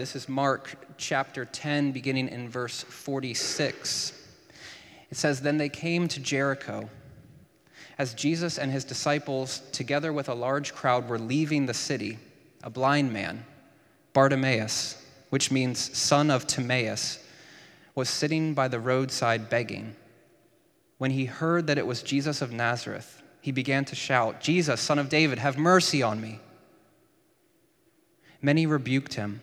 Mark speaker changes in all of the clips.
Speaker 1: This is Mark chapter 10, beginning in verse 46. It says, Then they came to Jericho. As Jesus and his disciples, together with a large crowd, were leaving the city, a blind man, Bartimaeus, which means son of Timaeus, was sitting by the roadside begging. When he heard that it was Jesus of Nazareth, he began to shout, Jesus, son of David, have mercy on me. Many rebuked him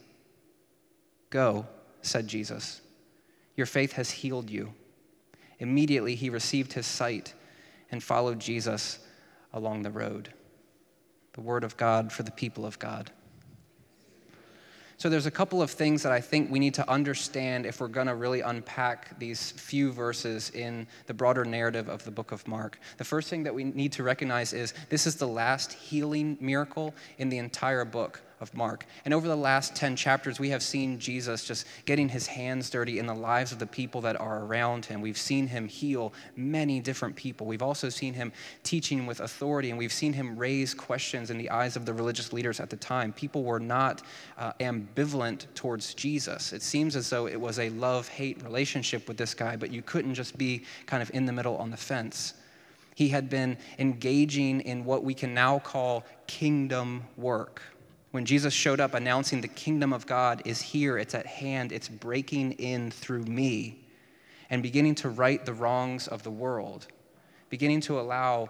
Speaker 1: Go, said Jesus. Your faith has healed you. Immediately he received his sight and followed Jesus along the road. The word of God for the people of God. So there's a couple of things that I think we need to understand if we're going to really unpack these few verses in the broader narrative of the book of Mark. The first thing that we need to recognize is this is the last healing miracle in the entire book of Mark. And over the last 10 chapters, we have seen Jesus just getting his hands dirty in the lives of the people that are around him. We've seen him heal many different people. We've also seen him teaching with authority, and we've seen him raise questions in the eyes of the religious leaders at the time. People were not uh, ambivalent towards Jesus. It seems as though it was a love hate relationship with this guy, but you couldn't just be kind of in the middle on the fence. He had been engaging in what we can now call kingdom work when Jesus showed up announcing the kingdom of God is here, it's at hand, it's breaking in through me, and beginning to right the wrongs of the world, beginning to allow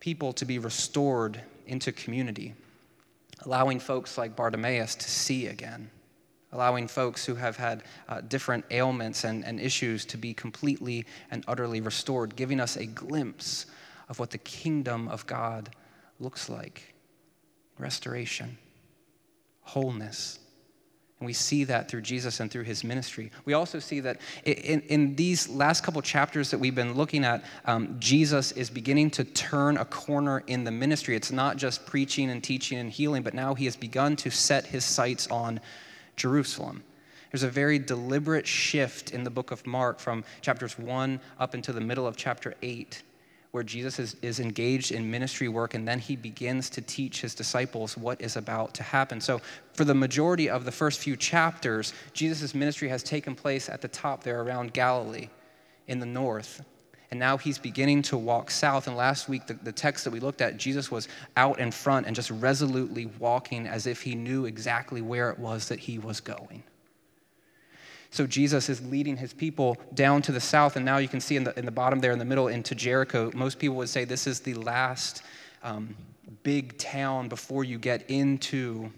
Speaker 1: people to be restored into community, allowing folks like Bartimaeus to see again, allowing folks who have had uh, different ailments and, and issues to be completely and utterly restored, giving us a glimpse of what the kingdom of God looks like restoration, wholeness. And we see that through Jesus and through his ministry. We also see that in, in these last couple chapters that we've been looking at, um, Jesus is beginning to turn a corner in the ministry. It's not just preaching and teaching and healing, but now he has begun to set his sights on Jerusalem. There's a very deliberate shift in the book of Mark from chapters 1 up into the middle of chapter 8 where Jesus is, is engaged in ministry work and then he begins to teach his disciples what is about to happen. So, for the majority of the first few chapters, Jesus' ministry has taken place at the top there around Galilee in the north. And now he's beginning to walk south. And last week, the, the text that we looked at, Jesus was out in front and just resolutely walking as if he knew exactly where it was that he was going. So Jesus is leading his people down to the south, and now you can see in the, in the bottom there in the middle into Jericho. Most people would say this is the last um, big town before you get into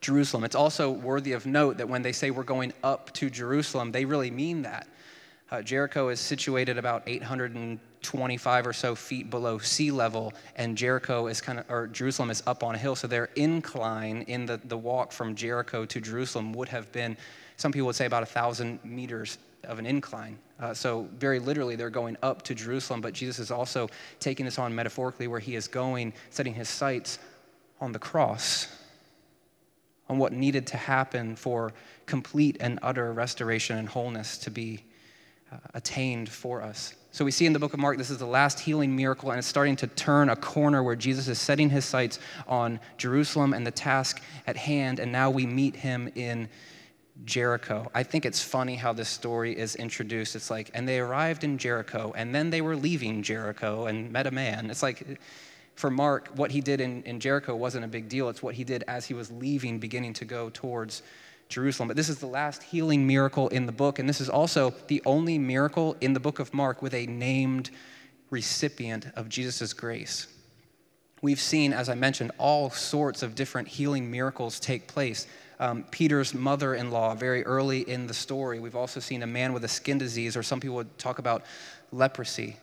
Speaker 1: Jerusalem. It's also worthy of note that when they say we're going up to Jerusalem, they really mean that. Uh, Jericho is situated about 825 or so feet below sea level, and Jericho is kind of, or Jerusalem is up on a hill. So their incline in the, the walk from Jericho to Jerusalem would have been some people would say about a thousand meters of an incline. Uh, so, very literally, they're going up to Jerusalem, but Jesus is also taking this on metaphorically where he is going, setting his sights on the cross, on what needed to happen for complete and utter restoration and wholeness to be uh, attained for us. So, we see in the book of Mark, this is the last healing miracle, and it's starting to turn a corner where Jesus is setting his sights on Jerusalem and the task at hand, and now we meet him in Jericho. I think it's funny how this story is introduced. It's like, and they arrived in Jericho, and then they were leaving Jericho and met a man. It's like, for Mark, what he did in, in Jericho wasn't a big deal. It's what he did as he was leaving, beginning to go towards Jerusalem. But this is the last healing miracle in the book, and this is also the only miracle in the book of Mark with a named recipient of Jesus' grace. We've seen, as I mentioned, all sorts of different healing miracles take place um, Peter's mother in law very early in the story. We've also seen a man with a skin disease, or some people would talk about leprosy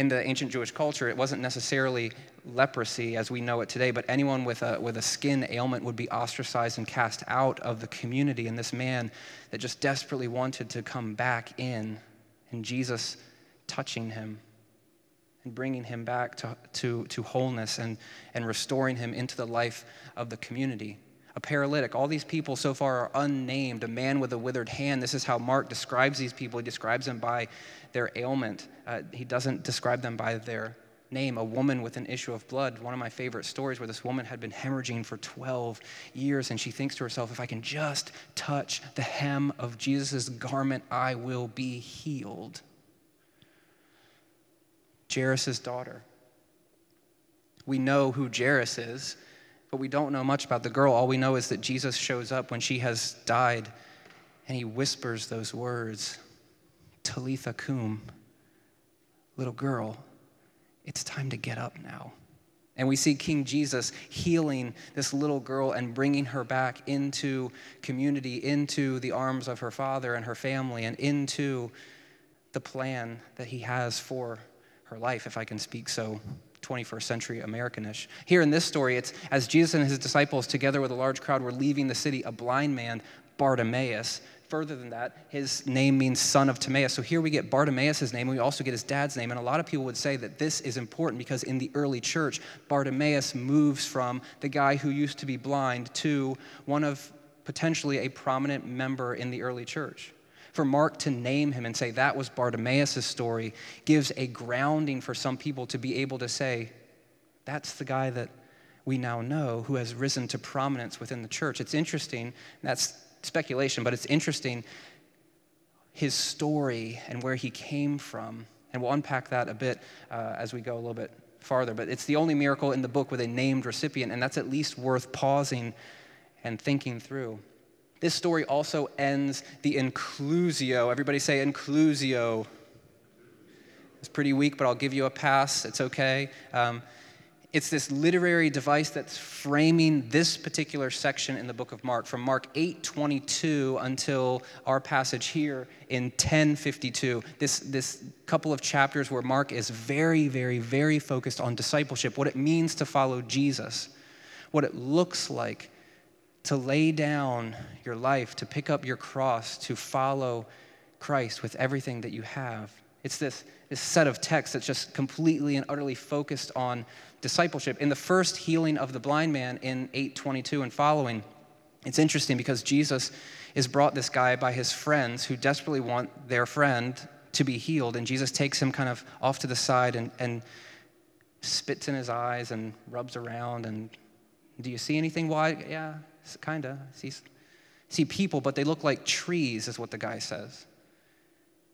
Speaker 1: in the ancient Jewish culture, it wasn't necessarily leprosy as we know it today, but anyone with a, with a skin ailment would be ostracized and cast out of the community. And this man that just desperately wanted to come back in, and Jesus touching him and bringing him back to, to, to wholeness and, and restoring him into the life of the community. A paralytic, all these people so far are unnamed. A man with a withered hand. This is how Mark describes these people. He describes them by their ailment, uh, he doesn't describe them by their name. A woman with an issue of blood, one of my favorite stories where this woman had been hemorrhaging for 12 years, and she thinks to herself, if I can just touch the hem of Jesus' garment, I will be healed. Jairus' daughter. We know who Jairus is, but we don't know much about the girl. All we know is that Jesus shows up when she has died, and he whispers those words Talitha cum, little girl, it's time to get up now. And we see King Jesus healing this little girl and bringing her back into community, into the arms of her father and her family, and into the plan that he has for her life, if I can speak so 21st century Americanish. Here in this story, it's as Jesus and his disciples, together with a large crowd, were leaving the city, a blind man, Bartimaeus, further than that, his name means son of Timaeus. So here we get Bartimaeus' name, and we also get his dad's name. And a lot of people would say that this is important because in the early church, Bartimaeus moves from the guy who used to be blind to one of potentially a prominent member in the early church. For Mark to name him and say that was Bartimaeus' story gives a grounding for some people to be able to say, that's the guy that we now know who has risen to prominence within the church. It's interesting, that's speculation, but it's interesting his story and where he came from. And we'll unpack that a bit uh, as we go a little bit farther. But it's the only miracle in the book with a named recipient, and that's at least worth pausing and thinking through. This story also ends the inclusio. Everybody say inclusio. It's pretty weak, but I'll give you a pass. It's okay. Um, it's this literary device that's framing this particular section in the book of Mark, from Mark 8:22 until our passage here in 1052. This, this couple of chapters where Mark is very, very, very focused on discipleship, what it means to follow Jesus, what it looks like to lay down your life, to pick up your cross, to follow Christ with everything that you have. It's this, this set of texts that's just completely and utterly focused on discipleship. In the first healing of the blind man in 822 and following, it's interesting because Jesus is brought this guy by his friends who desperately want their friend to be healed. And Jesus takes him kind of off to the side and, and spits in his eyes and rubs around. And do you see anything? Why? Yeah, kind of. See, see people, but they look like trees, is what the guy says.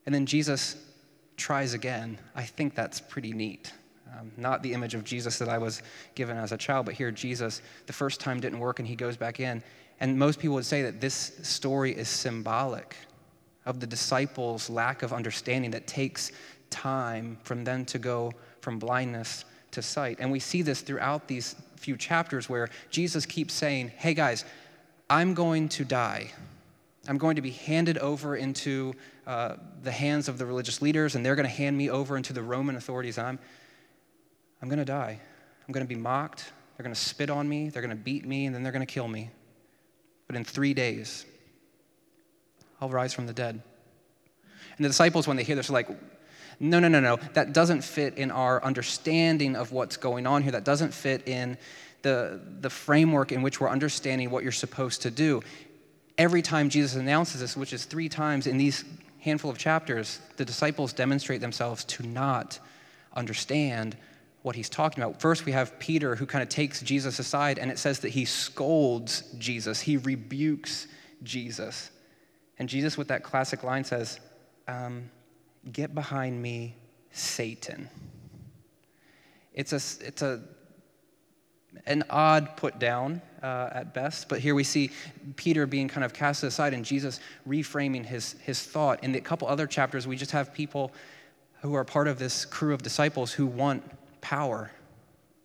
Speaker 1: And then Jesus tries again. I think that's pretty neat. Um, not the image of Jesus that I was given as a child, but here Jesus, the first time didn't work and he goes back in. And most people would say that this story is symbolic of the disciples' lack of understanding that takes time from them to go from blindness to sight. And we see this throughout these few chapters where Jesus keeps saying, Hey guys, I'm going to die. I'm going to be handed over into uh, the hands of the religious leaders, and they're going to hand me over into the Roman authorities. I'm, I'm going to die. I'm going to be mocked. They're going to spit on me. They're going to beat me, and then they're going to kill me. But in three days, I'll rise from the dead. And the disciples, when they hear this, are like, no, no, no, no. That doesn't fit in our understanding of what's going on here. That doesn't fit in the, the framework in which we're understanding what you're supposed to do. Every time Jesus announces this, which is three times in these handful of chapters, the disciples demonstrate themselves to not understand what he's talking about. First, we have Peter who kind of takes Jesus aside, and it says that he scolds Jesus, he rebukes Jesus. And Jesus, with that classic line, says, um, Get behind me, Satan. It's a, it's a, an odd put down uh, at best, but here we see Peter being kind of cast aside and Jesus reframing his, his thought. In the couple other chapters, we just have people who are part of this crew of disciples who want power.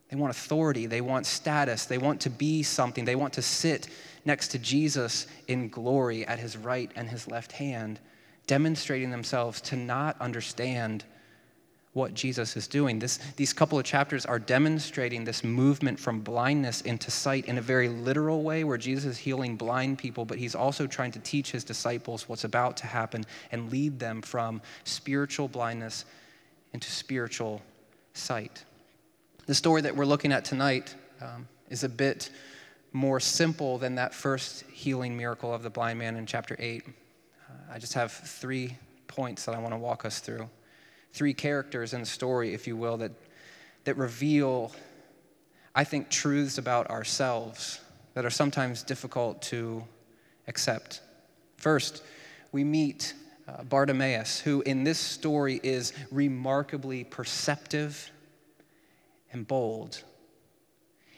Speaker 1: They want authority. They want status. They want to be something. They want to sit next to Jesus in glory at his right and his left hand, demonstrating themselves to not understand what Jesus is doing. This, these couple of chapters are demonstrating this movement from blindness into sight in a very literal way, where Jesus is healing blind people, but he's also trying to teach his disciples what's about to happen and lead them from spiritual blindness into spiritual sight. The story that we're looking at tonight um, is a bit more simple than that first healing miracle of the blind man in chapter 8. I just have three points that I want to walk us through three characters in the story, if you will, that, that reveal, I think, truths about ourselves that are sometimes difficult to accept. First, we meet uh, Bartimaeus, who in this story is remarkably perceptive and bold.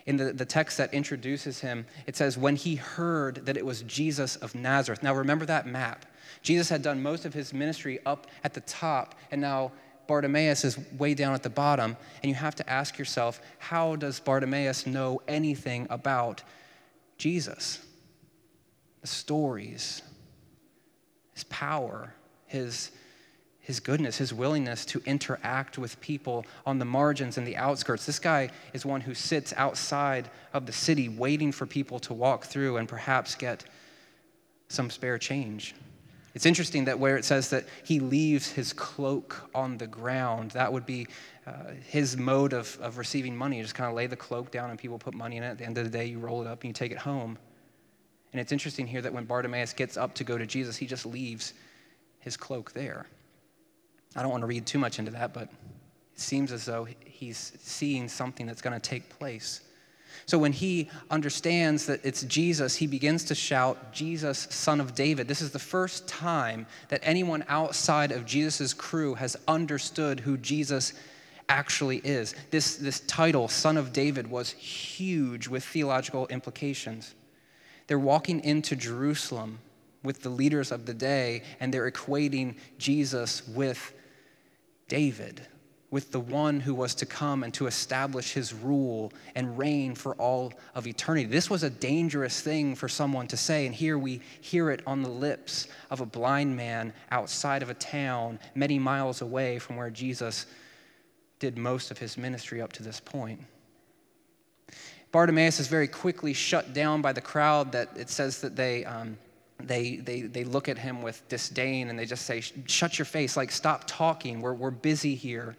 Speaker 1: In the, the text that introduces him, it says, When he heard that it was Jesus of Nazareth. Now remember that map. Jesus had done most of his ministry up at the top, and now Bartimaeus is way down at the bottom, and you have to ask yourself, how does Bartimaeus know anything about Jesus? The stories, his power, his, his goodness, his willingness to interact with people on the margins and the outskirts. This guy is one who sits outside of the city waiting for people to walk through and perhaps get some spare change. It's interesting that where it says that he leaves his cloak on the ground, that would be uh, his mode of, of receiving money. You just kind of lay the cloak down and people put money in it. At the end of the day, you roll it up and you take it home. And it's interesting here that when Bartimaeus gets up to go to Jesus, he just leaves his cloak there. I don't want to read too much into that, but it seems as though he's seeing something that's going to take place. So when he understands that it's Jesus, he begins to shout, Jesus, son of David. This is the first time that anyone outside of Jesus' crew has understood who Jesus actually is. This, this title, Son of David, was huge with theological implications. They're walking into Jerusalem with the leaders of the day, and they're equating Jesus with David with the one who was to come and to establish his rule and reign for all of eternity. This was a dangerous thing for someone to say, and here we hear it on the lips of a blind man outside of a town many miles away from where Jesus did most of his ministry up to this point. Bartimaeus is very quickly shut down by the crowd that it says that they. Um, they, they, they look at him with disdain and they just say, Shut your face, like, stop talking. We're, we're busy here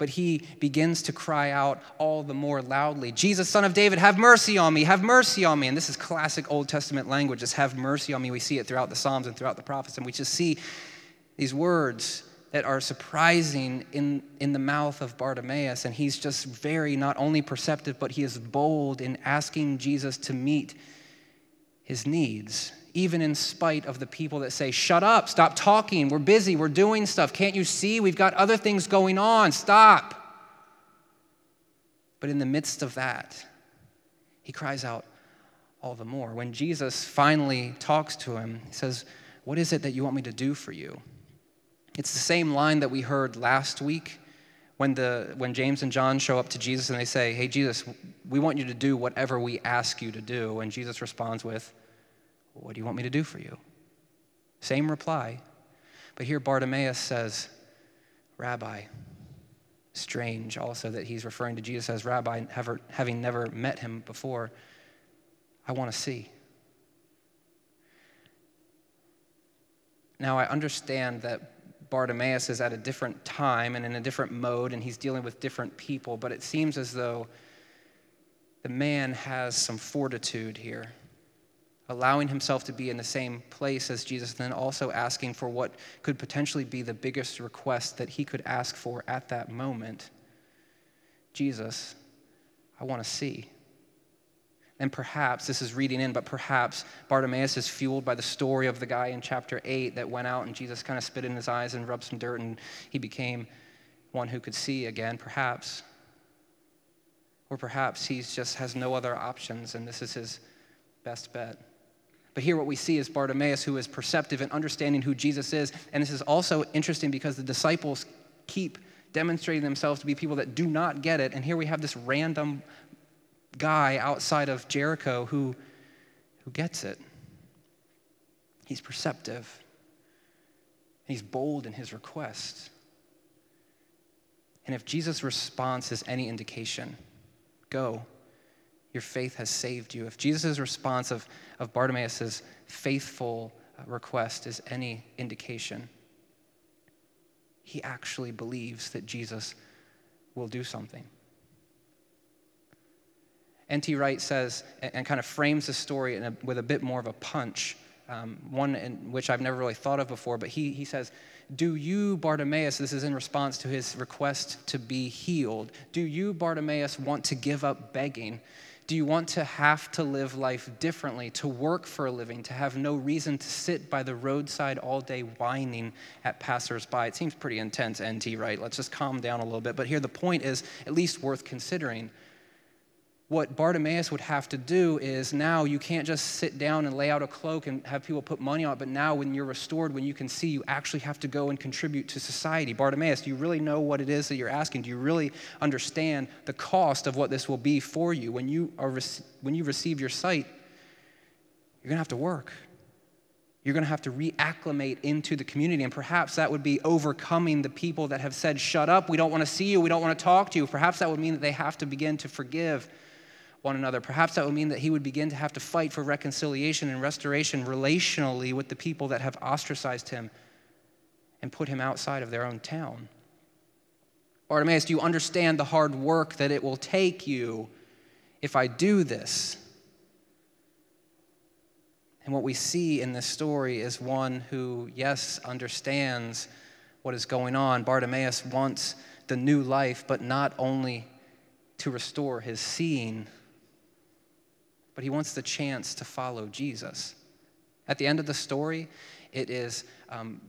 Speaker 1: but he begins to cry out all the more loudly Jesus, son of David, have mercy on me, have mercy on me. And this is classic Old Testament language, just have mercy on me. We see it throughout the Psalms and throughout the prophets, and we just see these words that are surprising in, in the mouth of Bartimaeus. And he's just very not only perceptive, but he is bold in asking Jesus to meet his needs even in spite of the people that say, Shut up, stop talking, we're busy, we're doing stuff. Can't you see? We've got other things going on, stop. But in the midst of that, he cries out all the more. When Jesus finally talks to him, he says, What is it that you want me to do for you? It's the same line that we heard last week when, the, when James and John show up to Jesus and they say, Hey, Jesus, we want you to do whatever we ask you to do. And Jesus responds with, what do you want me to do for you? Same reply. But here Bartimaeus says, Rabbi. Strange also that he's referring to Jesus as rabbi, having never met him before. I want to see. Now, I understand that Bartimaeus is at a different time and in a different mode, and he's dealing with different people, but it seems as though the man has some fortitude here allowing himself to be in the same place as Jesus, and then also asking for what could potentially be the biggest request that he could ask for at that moment Jesus, I want to see. And perhaps, this is reading in, but perhaps Bartimaeus is fueled by the story of the guy in chapter 8 that went out and Jesus kind of spit in his eyes and rubbed some dirt and he became one who could see again, perhaps. Or perhaps he just has no other options and this is his best bet. But here, what we see is Bartimaeus, who is perceptive and understanding who Jesus is. And this is also interesting because the disciples keep demonstrating themselves to be people that do not get it. And here we have this random guy outside of Jericho who, who gets it. He's perceptive, he's bold in his request. And if Jesus' response is any indication, go, your faith has saved you. If Jesus' response of, of Bartimaeus' faithful uh, request is any indication, he actually believes that Jesus will do something. N.T. Wright says, and kind of frames the story a, with a bit more of a punch, um, one in which I've never really thought of before, but he, he says, Do you, Bartimaeus, this is in response to his request to be healed, do you, Bartimaeus, want to give up begging? Do you want to have to live life differently, to work for a living, to have no reason to sit by the roadside all day whining at passersby? It seems pretty intense, NT Wright? Let's just calm down a little bit. But here the point is at least worth considering what Bartimaeus would have to do is now you can't just sit down and lay out a cloak and have people put money on it, but now when you're restored, when you can see, you actually have to go and contribute to society. Bartimaeus, do you really know what it is that you're asking? Do you really understand the cost of what this will be for you? When you, are, when you receive your sight, you're going to have to work. You're going to have to reacclimate into the community. And perhaps that would be overcoming the people that have said, Shut up, we don't want to see you, we don't want to talk to you. Perhaps that would mean that they have to begin to forgive one another. Perhaps that would mean that he would begin to have to fight for reconciliation and restoration relationally with the people that have ostracized him and put him outside of their own town. Bartimaeus, do you understand the hard work that it will take you if I do this? And what we see in this story is one who, yes, understands what is going on. Bartimaeus wants the new life, but not only to restore his seeing but he wants the chance to follow Jesus. At the end of the story, it is um,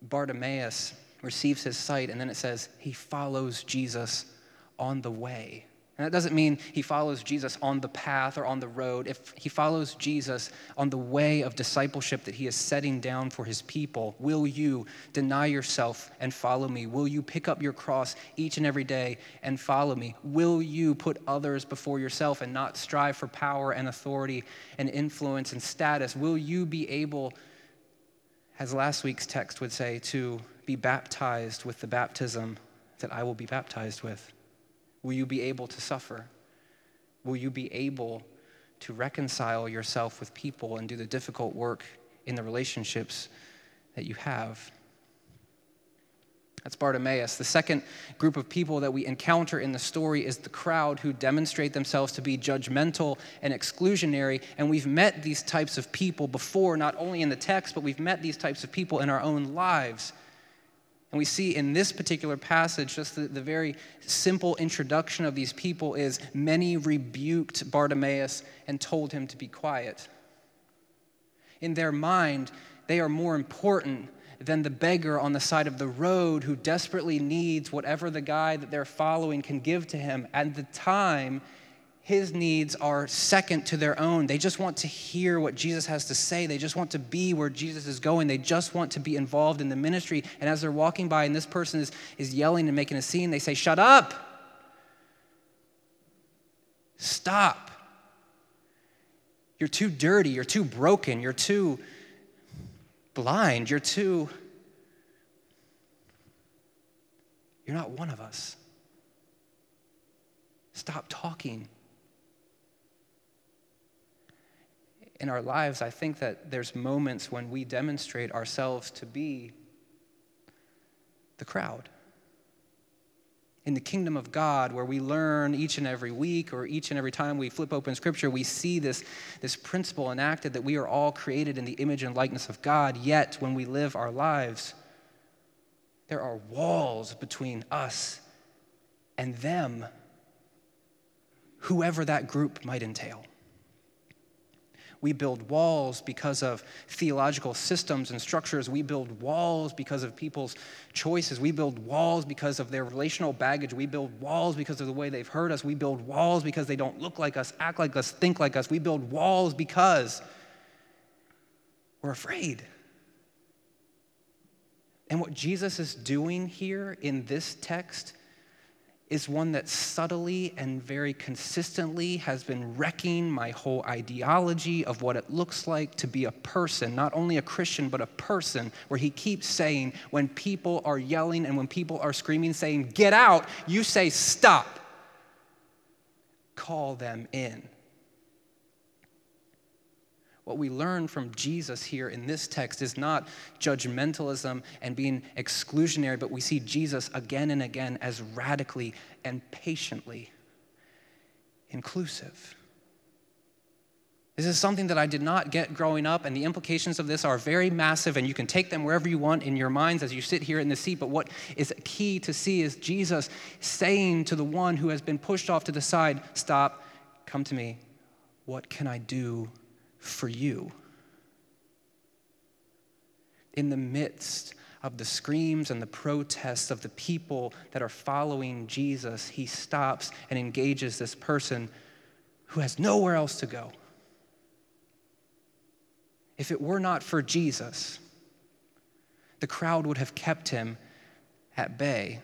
Speaker 1: Bartimaeus receives his sight, and then it says he follows Jesus on the way. And that doesn't mean he follows Jesus on the path or on the road. If he follows Jesus on the way of discipleship that he is setting down for his people, will you deny yourself and follow me? Will you pick up your cross each and every day and follow me? Will you put others before yourself and not strive for power and authority and influence and status? Will you be able, as last week's text would say, to be baptized with the baptism that I will be baptized with? Will you be able to suffer? Will you be able to reconcile yourself with people and do the difficult work in the relationships that you have? That's Bartimaeus. The second group of people that we encounter in the story is the crowd who demonstrate themselves to be judgmental and exclusionary. And we've met these types of people before, not only in the text, but we've met these types of people in our own lives. And we see in this particular passage, just the, the, very simple introduction of these people is many rebuked Bartimaeus and told him to be quiet. In their mind, they are more important than the beggar on the side of the road who desperately needs whatever the guy that they're following can give to him. At the time, his needs are second to their own. They just want to hear what Jesus has to say. They just want to be where Jesus is going. They just want to be involved in the ministry. And as they're walking by and this person is, is yelling and making a scene, they say, Shut up! Stop. You're too dirty. You're too broken. You're too blind. You're too. You're not one of us. Stop talking. In our lives, I think that there's moments when we demonstrate ourselves to be the crowd. In the kingdom of God, where we learn each and every week or each and every time we flip open scripture, we see this, this principle enacted that we are all created in the image and likeness of God, yet when we live our lives, there are walls between us and them, whoever that group might entail. We build walls because of theological systems and structures. We build walls because of people's choices. We build walls because of their relational baggage. We build walls because of the way they've hurt us. We build walls because they don't look like us, act like us, think like us. We build walls because we're afraid. And what Jesus is doing here in this text is one that subtly and very consistently has been wrecking my whole ideology of what it looks like to be a person, not only a Christian, but a person, where he keeps saying, when people are yelling and when people are screaming, saying, Get out, you say, Stop. Call them in. What we learn from Jesus here in this text is not judgmentalism and being exclusionary, but we see Jesus again and again as radically and patiently inclusive. This is something that I did not get growing up, and the implications of this are very massive, and you can take them wherever you want in your minds as you sit here in the seat. But what is key to see is Jesus saying to the one who has been pushed off to the side, Stop, come to me. What can I do for you. In the midst of the screams and the protests of the people that are following Jesus, he stops and engages this person who has nowhere else to go. If it were not for Jesus, the crowd would have kept him at bay.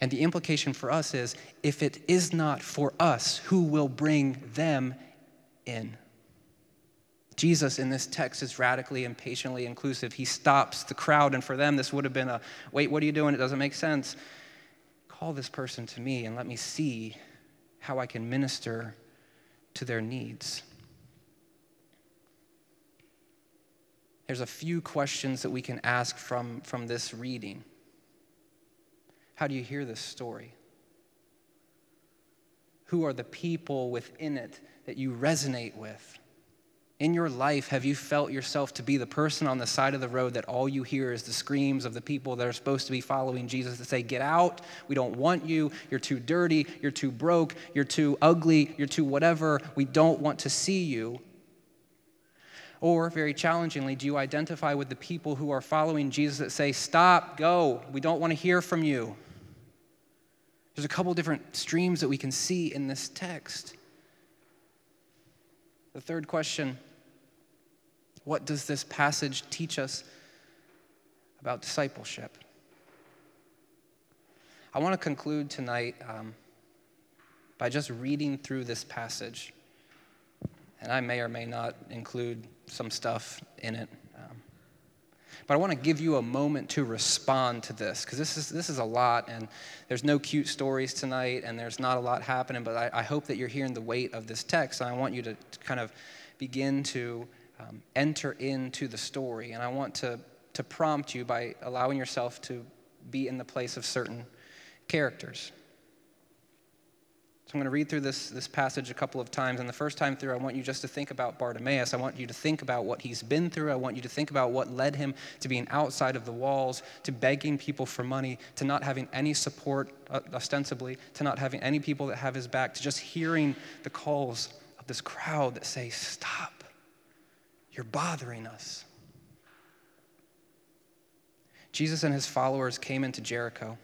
Speaker 1: And the implication for us is if it is not for us, who will bring them in? Jesus in this text is radically and patiently inclusive. He stops the crowd, and for them, this would have been a wait, what are you doing? It doesn't make sense. Call this person to me and let me see how I can minister to their needs. There's a few questions that we can ask from, from this reading. How do you hear this story? Who are the people within it that you resonate with? In your life, have you felt yourself to be the person on the side of the road that all you hear is the screams of the people that are supposed to be following Jesus that say, Get out, we don't want you, you're too dirty, you're too broke, you're too ugly, you're too whatever, we don't want to see you? Or, very challengingly, do you identify with the people who are following Jesus that say, Stop, go, we don't want to hear from you? There's a couple different streams that we can see in this text. The third question what does this passage teach us about discipleship? I want to conclude tonight um, by just reading through this passage. And I may or may not include some stuff in it. But I want to give you a moment to respond to this because this is, this is a lot, and there's no cute stories tonight, and there's not a lot happening. But I, I hope that you're hearing the weight of this text, and I want you to, to kind of begin to um, enter into the story. And I want to, to prompt you by allowing yourself to be in the place of certain characters. So I'm going to read through this, this passage a couple of times. And the first time through, I want you just to think about Bartimaeus. I want you to think about what he's been through. I want you to think about what led him to being outside of the walls, to begging people for money, to not having any support, uh, ostensibly, to not having any people that have his back, to just hearing the calls of this crowd that say, Stop. You're bothering us. Jesus and his followers came into Jericho.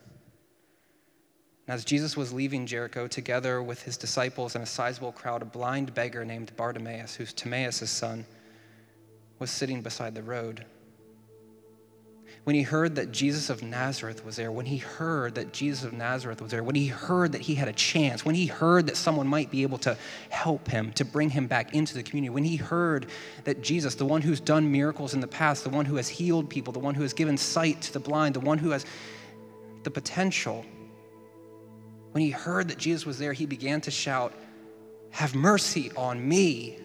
Speaker 1: As Jesus was leaving Jericho, together with his disciples and a sizable crowd, a blind beggar named Bartimaeus, who's Timaeus' son, was sitting beside the road. When he heard that Jesus of Nazareth was there, when he heard that Jesus of Nazareth was there, when he heard that he had a chance, when he heard that someone might be able to help him, to bring him back into the community, when he heard that Jesus, the one who's done miracles in the past, the one who has healed people, the one who has given sight to the blind, the one who has the potential, when he heard that Jesus was there, he began to shout, Have mercy on me.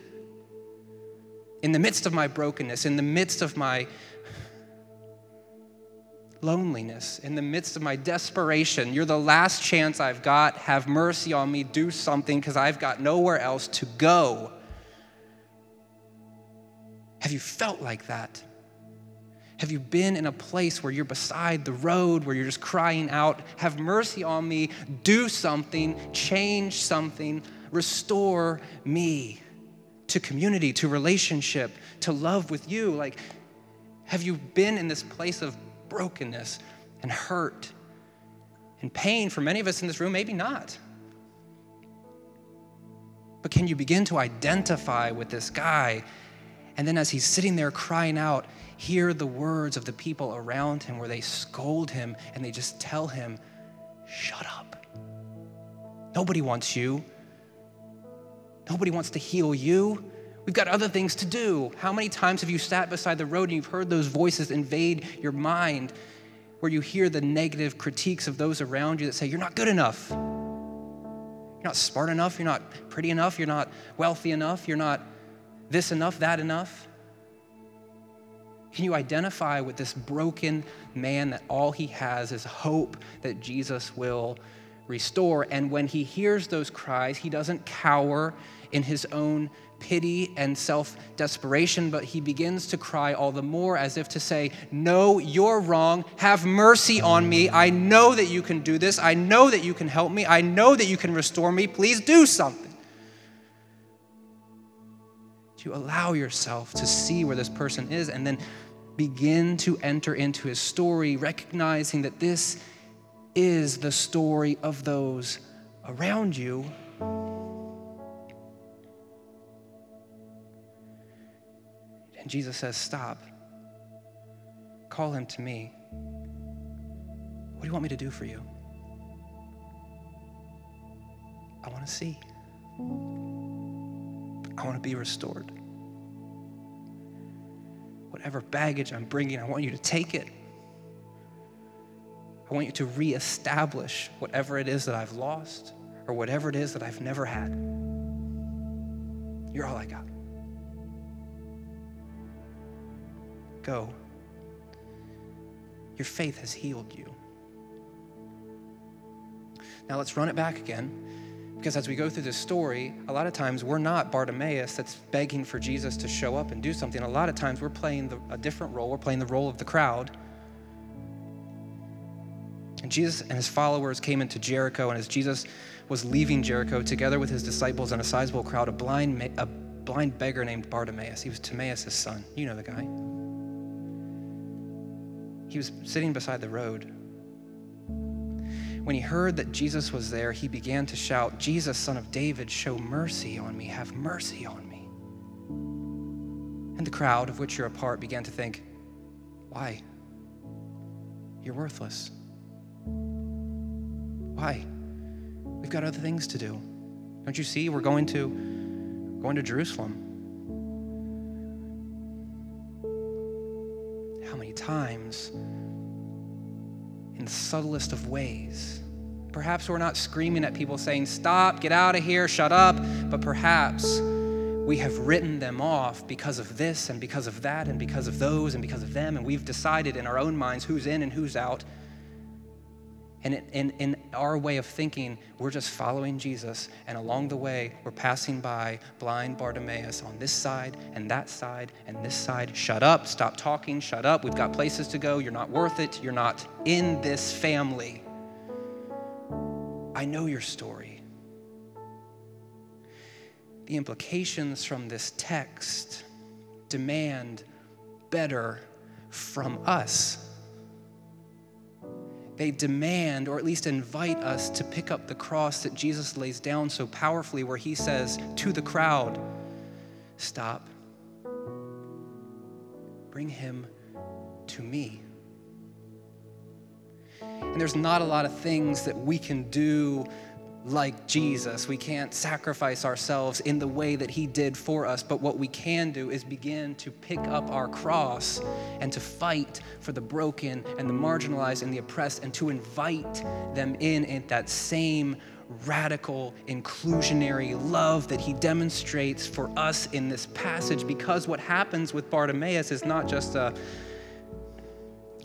Speaker 1: In the midst of my brokenness, in the midst of my loneliness, in the midst of my desperation. You're the last chance I've got. Have mercy on me. Do something because I've got nowhere else to go. Have you felt like that? Have you been in a place where you're beside the road, where you're just crying out, Have mercy on me, do something, change something, restore me to community, to relationship, to love with you? Like, have you been in this place of brokenness and hurt and pain for many of us in this room, maybe not. But can you begin to identify with this guy? And then as he's sitting there crying out, hear the words of the people around him where they scold him and they just tell him, shut up. Nobody wants you. Nobody wants to heal you. We've got other things to do. How many times have you sat beside the road and you've heard those voices invade your mind where you hear the negative critiques of those around you that say, You're not good enough. You're not smart enough. You're not pretty enough. You're not wealthy enough. You're not this enough, that enough. Can you identify with this broken man that all he has is hope that Jesus will restore? And when he hears those cries, he doesn't cower in his own pity and self desperation, but he begins to cry all the more as if to say, No, you're wrong. Have mercy on me. I know that you can do this. I know that you can help me. I know that you can restore me. Please do something. To allow yourself to see where this person is and then begin to enter into his story, recognizing that this is the story of those around you And Jesus says, Stop. Call him to me. What do you want me to do for you? I want to see. I want to be restored. Whatever baggage I'm bringing, I want you to take it. I want you to reestablish whatever it is that I've lost or whatever it is that I've never had. You're all I got. Go. Your faith has healed you. Now let's run it back again. Because as we go through this story, a lot of times we're not Bartimaeus that's begging for Jesus to show up and do something. A lot of times we're playing the, a different role. We're playing the role of the crowd. And Jesus and his followers came into Jericho, and as Jesus was leaving Jericho, together with his disciples and a sizable crowd, a blind, a blind beggar named Bartimaeus, he was Timaeus' son. You know the guy. He was sitting beside the road. When he heard that Jesus was there, he began to shout, Jesus, son of David, show mercy on me, have mercy on me. And the crowd, of which you're a part, began to think, Why? You're worthless. Why? We've got other things to do. Don't you see? We're going to going to Jerusalem. How many times the subtlest of ways. Perhaps we're not screaming at people saying, Stop, get out of here, shut up, but perhaps we have written them off because of this and because of that and because of those and because of them, and we've decided in our own minds who's in and who's out. And in, in, our way of thinking, we're just following Jesus. And along the way, we're passing by blind Bartimaeus on this side and that side and this side. Shut up, stop talking, shut up. We've got places to go. You're not worth it. You're not in this family. I know your story. The implications from this text demand better from us they demand or at least invite us to pick up the cross that Jesus lays down so powerfully, where he says to the crowd, Stop, bring him to me. And there's not a lot of things that we can do like Jesus. We can't sacrifice ourselves in the way that He did for us, but what we can do is begin to pick up our cross and to fight for the broken and the marginalized and the oppressed and to invite them in at that same radical inclusionary love that he demonstrates for us in this passage because what happens with Bartimaeus is not just a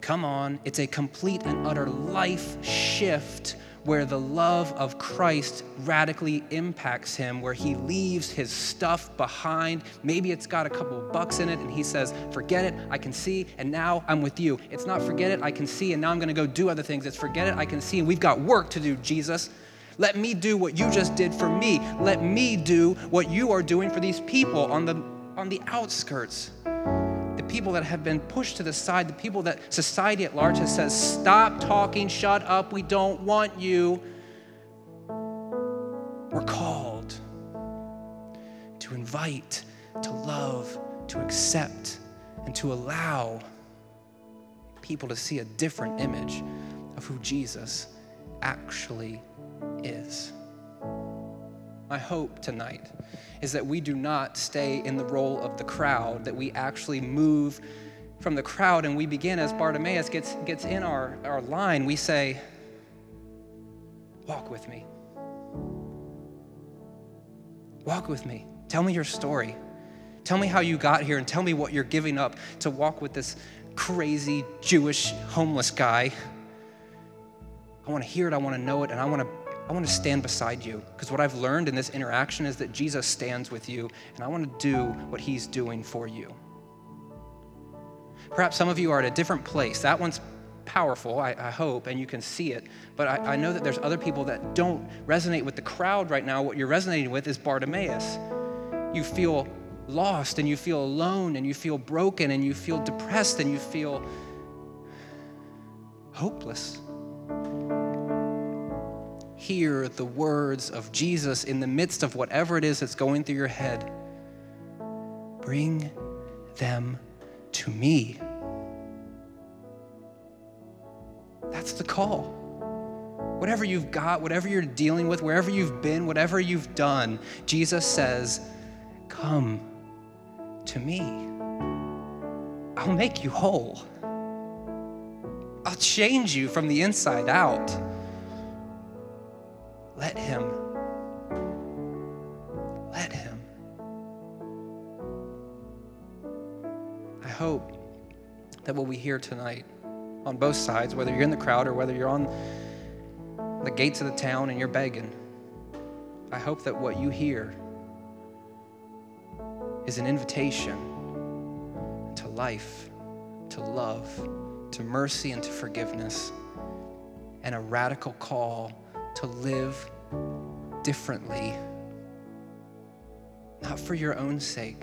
Speaker 1: come on, it's a complete and utter life shift where the love of Christ radically impacts him, where he leaves his stuff behind. Maybe it's got a couple bucks in it, and he says, Forget it, I can see, and now I'm with you. It's not forget it, I can see, and now I'm gonna go do other things. It's forget it, I can see, and we've got work to do, Jesus. Let me do what you just did for me. Let me do what you are doing for these people on the, on the outskirts people that have been pushed to the side, the people that society at large has said, stop talking, shut up, we don't want you. We're called to invite, to love, to accept, and to allow people to see a different image of who Jesus actually is. My hope tonight is that we do not stay in the role of the crowd, that we actually move from the crowd and we begin as Bartimaeus gets, gets in our, our line, we say, Walk with me. Walk with me. Tell me your story. Tell me how you got here and tell me what you're giving up to walk with this crazy Jewish homeless guy. I want to hear it, I want to know it, and I want to I want to stand beside you because what I've learned in this interaction is that Jesus stands with you, and I want to do what he's doing for you. Perhaps some of you are at a different place. That one's powerful, I, I hope, and you can see it. But I, I know that there's other people that don't resonate with the crowd right now. What you're resonating with is Bartimaeus. You feel lost, and you feel alone, and you feel broken, and you feel depressed, and you feel hopeless. Hear the words of Jesus in the midst of whatever it is that's going through your head. Bring them to me. That's the call. Whatever you've got, whatever you're dealing with, wherever you've been, whatever you've done, Jesus says, Come to me. I'll make you whole. I'll change you from the inside out. Let Him. Let Him. I hope that what we hear tonight on both sides, whether you're in the crowd or whether you're on the gates of the town and you're begging, I hope that what you hear is an invitation to life, to love, to mercy, and to forgiveness, and a radical call to live differently, not for your own sake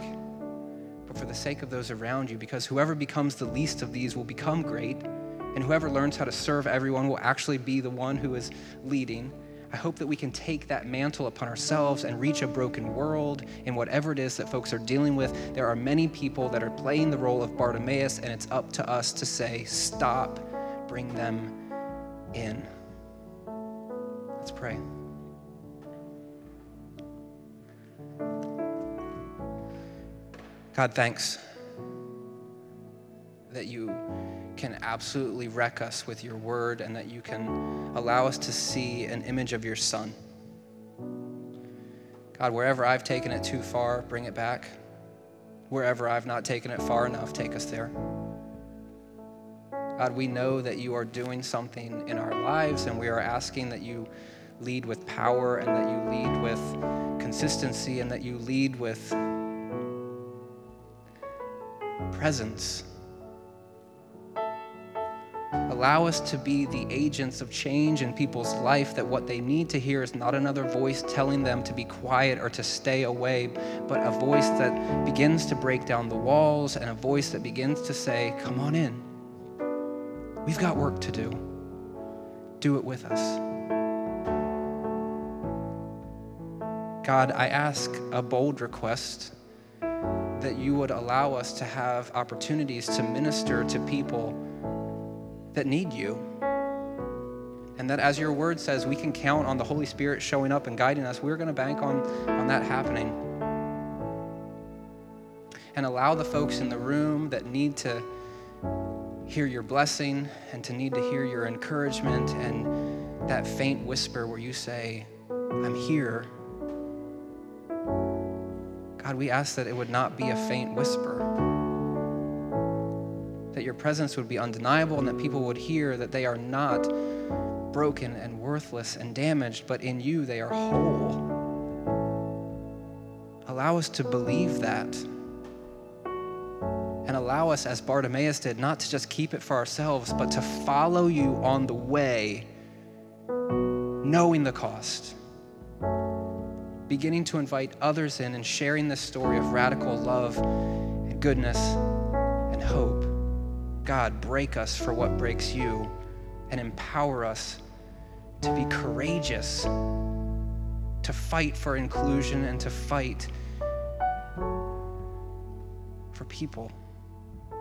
Speaker 1: but for the sake of those around you, because whoever becomes the least of these will become great, and whoever learns how to serve everyone will actually be the one who is leading. I hope that we can take that mantle upon ourselves and reach a broken world in whatever it is that folks are dealing with. There are many people that are playing the role of Bartimaeus, and it's up to us to say, Stop, bring them in. Let's pray. God, thanks that you can absolutely wreck us with your word and that you can allow us to see an image of your son. God, wherever I've taken it too far, bring it back. Wherever I've not taken it far enough, take us there. God, we know that you are doing something in our lives, and we are asking that you lead with power and that you lead with consistency and that you lead with presence. Allow us to be the agents of change in people's life, that what they need to hear is not another voice telling them to be quiet or to stay away, but a voice that begins to break down the walls and a voice that begins to say, Come on in. We've got work to do. Do it with us. God, I ask a bold request that you would allow us to have opportunities to minister to people that need you. And that, as your word says, we can count on the Holy Spirit showing up and guiding us. We're going to bank on, on that happening. And allow the folks in the room that need to hear your blessing and to need to hear your encouragement and that faint whisper where you say, I'm here God, we ask that it would not be a faint whisper, that your presence would be undeniable and that people would hear that they are not broken and worthless and damaged, but in you they are whole. Allow us to believe that. And allow us, as Bartimaeus did, not to just keep it for ourselves, but to follow you on the way, knowing the cost beginning to invite others in and sharing this story of radical love and goodness and hope. God, break us for what breaks you and empower us to be courageous, to fight for inclusion and to fight for people.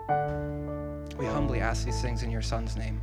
Speaker 1: We humbly ask these things in your Son's name.